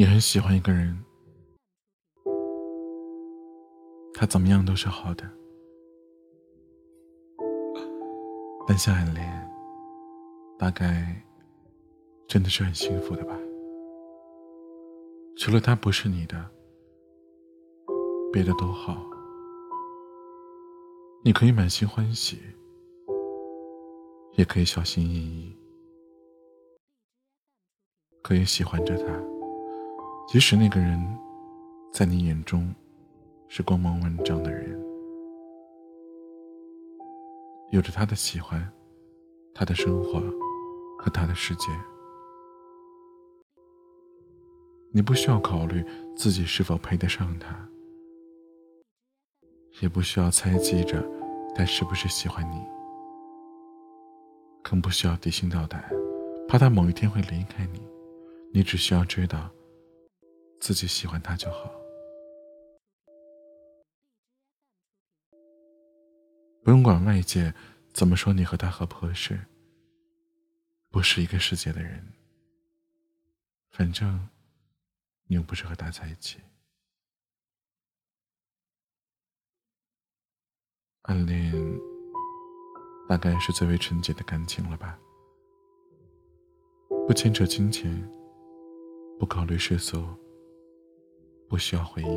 你很喜欢一个人，他怎么样都是好的，但像暗恋，大概真的是很幸福的吧？除了他不是你的，别的都好，你可以满心欢喜，也可以小心翼翼，可以喜欢着他。即使那个人，在你眼中是光芒万丈的人，有着他的喜欢，他的生活和他的世界，你不需要考虑自己是否配得上他，也不需要猜忌着他是不是喜欢你，更不需要提心吊胆，怕他某一天会离开你，你只需要知道。自己喜欢他就好，不用管外界怎么说你和他合不合适，不是一个世界的人。反正你又不是和他在一起，暗恋大概是最为纯洁的感情了吧？不牵扯金钱，不考虑世俗。不需要回应，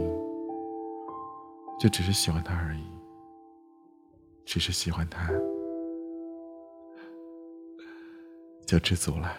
就只是喜欢他而已。只是喜欢他，就知足了。